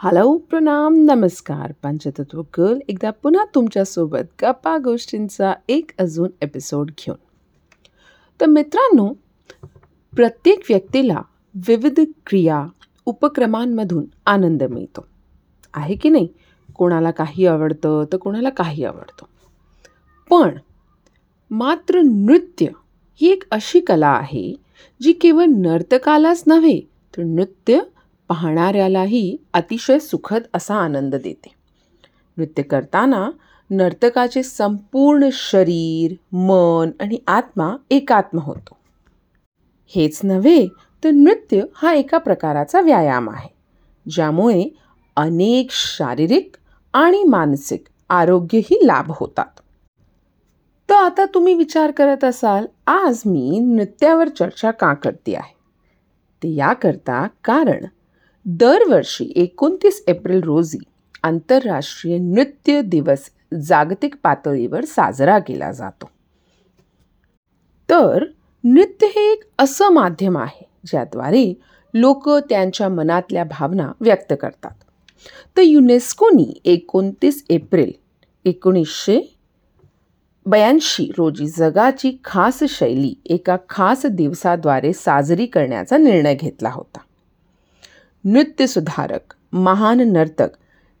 Hello प्रणाम नमस्कार पंचतत्व गर्ल एकदा पुन्हा तुमच्यासोबत गप्पा गोष्टींचा एक अजून एपिसोड घेऊन तर मित्रांनो प्रत्येक व्यक्तीला विविध क्रिया उपक्रमांमधून आनंद मिळतो आहे की नाही कोणाला काही आवडतं तर कोणाला काही आवडतं पण मात्र नृत्य ही एक अशी कला आहे जी केवळ नर्तकालाच नव्हे तर नृत्य पाहणाऱ्यालाही अतिशय सुखद असा आनंद देते. नृत्य करताना नर्तकाचे संपूर्ण शरीर मन आणि आत्मा एकात्म होतो. हेच नव्हे तर नृत्य हा एका प्रकाराचा व्यायाम आहे ज्यामुळे अनेक शारीरिक आणि मानसिक आरोग्यही लाभ होतात. तर आता तुम्ही विचार करत असाल आज मी नृत्यावर चर्चा का करते आहे? ते याकरता कारण दरवर्षी एकोणतीस एप्रिल रोजी आंतरराष्ट्रीय नृत्य दिवस जागतिक पातळीवर साजरा केला जातो. तर नृत्य हे एक असं माध्यम आहे ज्याद्वारे लोक त्यांच्या मनातल्या भावना व्यक्त करतात. तर युनेस्कोनी एकोणतीस एप्रिल एकोणीसशे ब्याऐंशी रोजी जगाची खास शैली एका खास दिवसाद्वारे साजरी करण्याचा निर्णय घेतला होता. नृत्यसुधारक महान नर्तक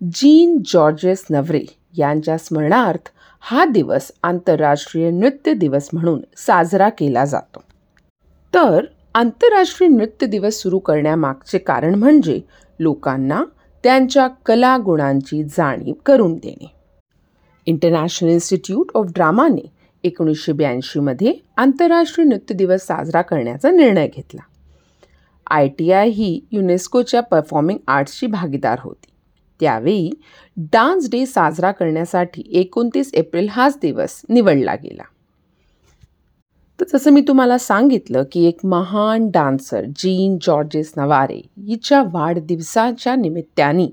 जीन जॉर्जेस नवरे यांच्या स्मरणार्थ हा दिवस आंतरराष्ट्रीय नृत्य दिवस म्हणून साजरा केला जातो. तर आंतरराष्ट्रीय नृत्य दिवस सुरू करण्यामागचे कारण म्हणजे लोकांना त्यांच्या कलागुणांची जाणीव करून देणे. इंटरनॅशनल इन्स्टिट्यूट ऑफ ड्रामाने एकोणीसशे ब्याऐंशीमध्ये आंतरराष्ट्रीय नृत्य दिवस साजरा करण्याचा निर्णय घेतला. आय टी आय ही युनेस्कोच्या परफॉर्मिंग आर्ट्सची भागीदार होती. त्यावेळी डान्स डे साजरा करण्यासाठी एकोणतीस एप्रिल हाच दिवस निवडला गेला. तर जसं मी तुम्हाला सांगितलं की एक महान डान्सर जीन जॉर्जेस नवारे हिच्या वाढदिवसाच्या निमित्ताने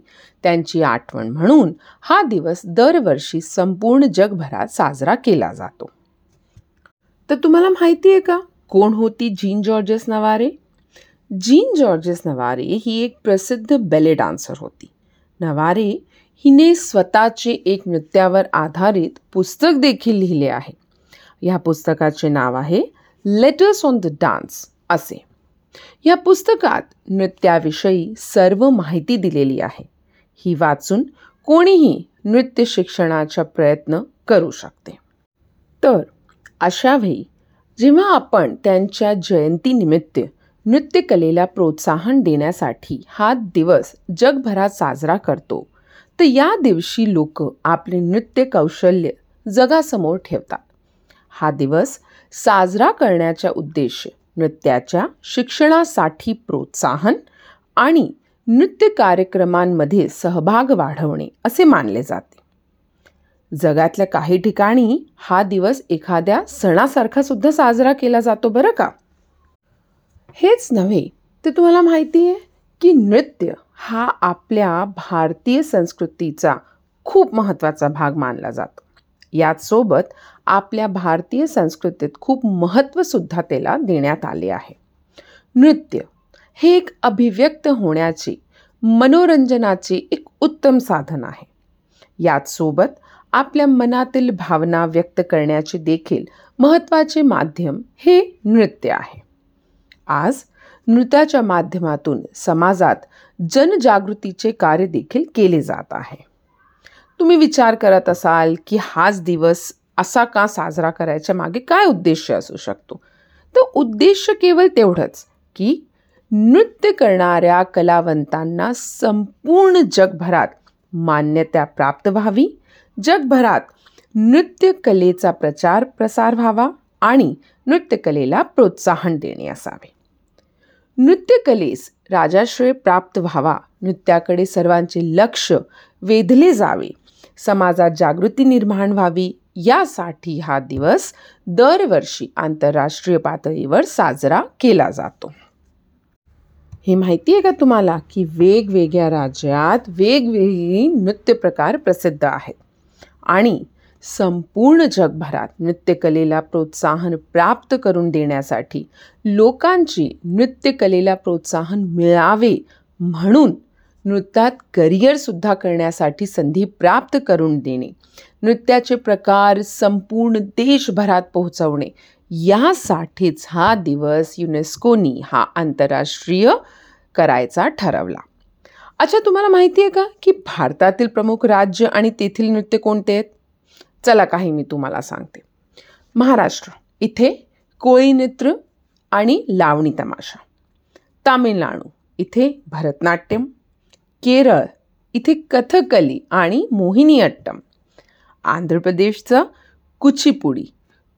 त्यांची आठवण म्हणून हा दिवस दरवर्षी संपूर्ण जगभरात साजरा केला जातो. तर तुम्हाला माहिती आहे का कोण होती Jean Georges Noverre? Jean Georges Noverre ही एक प्रसिद्ध बेले डान्सर होती. नवारे हिने स्वतःचे एक नृत्यावर आधारित पुस्तक देखील लिहिले आहे. या पुस्तकाचे नाव आहे लेटर्स ऑन द डान्स असे. या पुस्तकात नृत्याविषयी सर्व माहिती दिलेली आहे. ही वाचून कोणीही नृत्य शिक्षणाचा प्रयत्न करू शकते. तर अशावेळी जेव्हा आपण त्यांच्या जयंतीनिमित्त नृत्यकलेला प्रोत्साहन देण्यासाठी हा दिवस जगभरात साजरा करतो. तर या दिवशी लोक आपले नृत्य कौशल्य जगासमोर ठेवतात. हा दिवस साजरा करण्याचा उद्देश नृत्याच्या शिक्षणासाठी प्रोत्साहन आणि नृत्य कार्यक्रमांमध्ये सहभाग वाढवणे असे मानले जाते. जगातल्या काही ठिकाणी हा दिवस एखाद्या सणासारखा सुद्धा साजरा केला जातो बरं का? हेच नव्हे तर तुम्हाला माहिती आहे की नृत्य हा आपल्या भारतीय संस्कृतीचा खूप महत्त्वाचा भाग मानला जातो. याचसोबत आपल्या भारतीय संस्कृतीत खूप महत्त्वसुद्धा त्याला देण्यात आले आहे. नृत्य हे एक अभिव्यक्त होण्याची मनोरंजनाचे एक उत्तम साधन आहे. याचसोबत आपल्या मनातील भावना व्यक्त करण्याचे देखील महत्त्वाचे माध्यम हे नृत्य आहे. आज नृत्याच्या माध्यमातून समाजात जनजागृतीचे कार्य देखील केले जात आहे. तुम्ही विचार करत असाल की हाच दिवस असा का साजरा करायच्या मागे काय उद्देश असू शकतो? तर उद्देश केवळ तेवढंच की नृत्य करणाऱ्या कलावंतांना संपूर्ण जगभरात मान्यता प्राप्त व्हावी जगभरात नृत्यकलेचा प्रचार प्रसार व्हावा आणि नृत्यकलेला प्रोत्साहन देणे असावे. नृत्यकलेस राजाश्रय प्राप्त व्हावा. नृत्याकडे सर्वांचे लक्ष वेधले जावे. समाजात जागृती निर्माण व्हावी. यासाठी हा दिवस दरवर्षी आंतरराष्ट्रीय पातळीवर साजरा केला जातो. हे माहिती आहे का तुम्हाला? की वेगवेगळ्या राज्यात वेगवेगळी नृत्य प्रकार प्रसिद्ध आहेत. आणि संपूर्ण जगभरात नृत्यकलेला प्रोत्साहन प्राप्त करून देण्यासाठी लोकांची नृत्यकलेला प्रोत्साहन मिळावे म्हणून नृत्यात करिअरसुद्धा करण्यासाठी संधी प्राप्त करून देणे नृत्याचे प्रकार संपूर्ण देशभरात पोहोचवणे यासाठीच हा दिवस युनेस्कोनी हा आंतरराष्ट्रीय करायचा ठरवला. अच्छा तुम्हाला माहिती आहे का की भारतातील प्रमुख राज्य आणि तेथील नृत्य कोणते आहेत? चला काही मी तुम्हाला सांगते. महाराष्ट्र इथे कोळी नृत्य आणि लावणी तमाशा. तामिळनाडू इथे भरतनाट्यम. केरळ इथे कथकली आणि मोहिनीअट्टम. आंध्र प्रदेशचं कुचिपुडी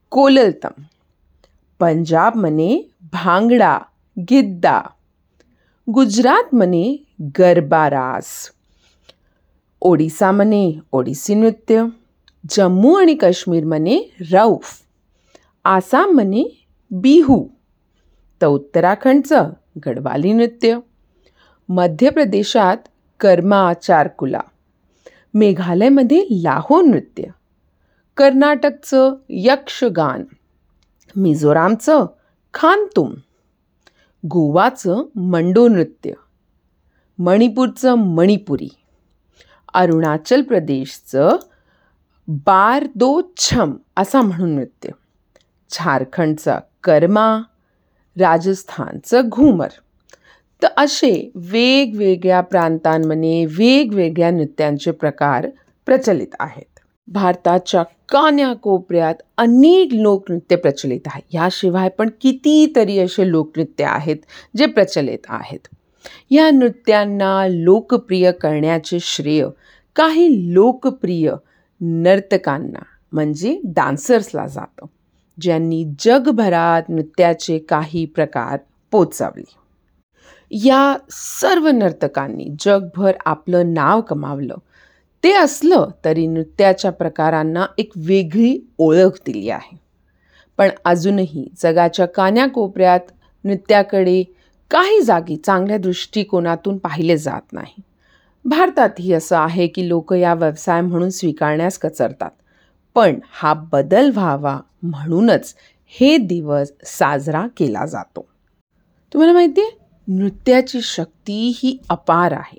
कोललतम. पंजाबमध्ये भांगडा गिद्दा. गुजरातमध्ये गरबा रास. ओडिसामध्ये ओडिसी नृत्य. जम्मू आणि काश्मीरमध्ये रौफ आसाममध्ये बिहू तर उत्तराखंडचं गडवाली नृत्य मध्य प्रदेशात कर्मा चारकुला मेघालयमध्ये लाहो नृत्य कर्नाटकचं यक्षगान मिझोरामचं खानतुम गोवाचं मंडो नृत्य मणिपूरचं मणिपुरी अरुणाचल प्रदेशचं बार दो छम असा म्हणून नृत्य. झारखंडचा कर्मा राजस्थानचं घुमर. तर असे वेगवेगळ्या प्रांतांमध्ये वेगवेगळ्या नृत्यांचे प्रकार प्रचलित आहेत. भारताच्या कान्याकोपऱ्यात अनेक लोकनृत्य प्रचलित आहे. याशिवाय पण कितीतरी असे लोकनृत्य आहेत जे प्रचलित आहेत. या नृत्यांना लोकप्रिय करण्याचे श्रेय काही लोकप्रिय नर्तकांना म्हणजे डान्सर्सला जातं ज्यांनी जगभरात नृत्याचे काही प्रकार पोचवले. या सर्व नर्तकांनी जगभर आपलं नाव कमावलं. ते असलं तरी नृत्याच्या प्रकारांना एक वेगळी ओळख दिली आहे. पण अजूनही जगाच्या कान्याकोपऱ्यात नृत्याकडे काही जागी चांगल्या दृष्टिकोनातून पाहिले जात नाही. भारतातही असं आहे की लोक या व्यवसाय म्हणून स्वीकारण्यास कचरतात. पण हा बदल व्हावा म्हणूनच हे दिवस साजरा केला जातो. तुम्हाला माहिती आहे? नृत्याची शक्ती ही अपार आहे.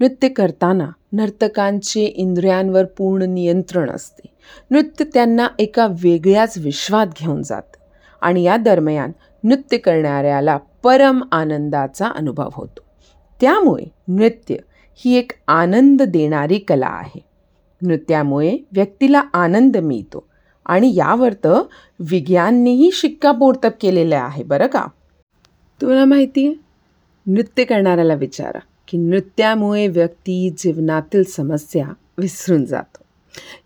नृत्य करताना नर्तकांचे इंद्रियांवर पूर्ण नियंत्रण असते. नृत्य त्यांना एका वेगळ्याच विश्वात घेऊन जातं आणि या दरम्यान नृत्य करणाऱ्याला परम आनंदाचा अनुभव होतो. त्यामुळे नृत्य ही एक आनंद देणारी कला आहे. नृत्यामुळे व्यक्तीला आनंद मिळतो आणि यावर तर विज्ञाननेही शिक्कामोर्तब केलेलं आहे बरं का? तुला माहिती आहे? नृत्य करणाऱ्याला विचारा की नृत्यामुळे व्यक्ती जीवनातील समस्या विसरून जातो.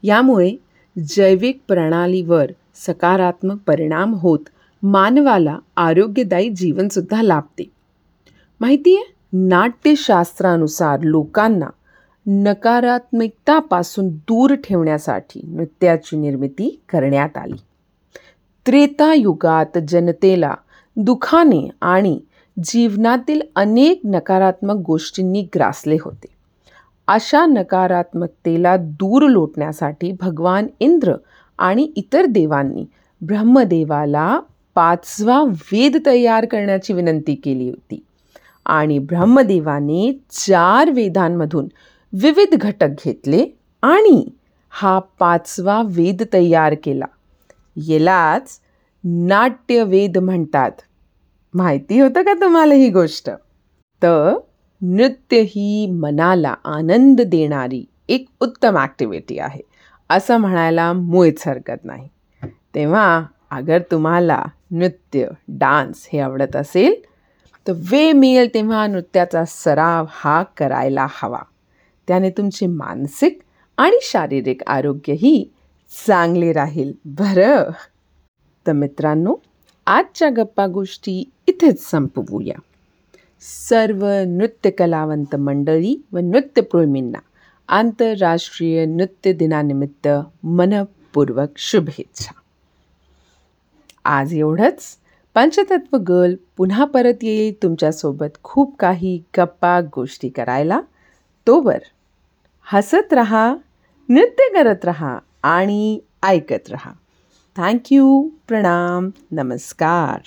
यामुळे जैविक प्रणालीवर सकारात्मक परिणाम होत मानवाला आरोग्यदायी जीवनसुद्धा लाभते. माहिती आहे? नाट्यशास्त्रानुसार लोकांना नकारात्मकतापासून दूर ठेवण्यासाठी नृत्याची निर्मिती करण्यात आली. त्रेतायुगात जनतेला दुखाने आणि जीवनातील अनेक नकारात्मक गोष्टींनी ग्रासले होते. अशा नकारात्मकतेला दूर लोटण्यासाठी भगवान इंद्र आणि इतर देवांनी ब्रह्मदेवाला पाचवा वेद तयार करण्याची विनंती केली होती. आणि ब्रह्मदेवाने चार वेदांमधून विविध घटक घेतले आणि हा पाचवा वेद तयार केला. यालाच नाट्यवेद म्हणतात. माहिती होतं का तुम्हाला ही गोष्ट? तर नृत्य ही मनाला आनंद देणारी एक उत्तम ॲक्टिव्हिटी आहे. असं म्हणायला मुळीच हरकत नाही. तेव्हा अगर तुम्हाला नृत्य डान्स हे आवडत असेल तर वेळ मिळेल तेव्हा नृत्याचा सराव हा करायला हवा. त्याने तुमचे मानसिक आणि शारीरिक आरोग्यही चांगले राहील. बरं. तर मित्रांनो आजच्या गप्पा गोष्टी इथेच संपवूया. सर्व नृत्य कलावंत मंडळी व नृत्यप्रेमींना आंतरराष्ट्रीय नृत्य दिनानिमित्त मनपूर्वक शुभेच्छा. आज एवढंच. पंचतत्व गर्ल पुन्हा परत येईल तुमच्यासोबत खूप काही गप्पा गोष्टी करायला. तोवर हसत रहा नृत्य करत रहा आणि ऐकत रहा. थँक्यू प्रणाम नमस्कार.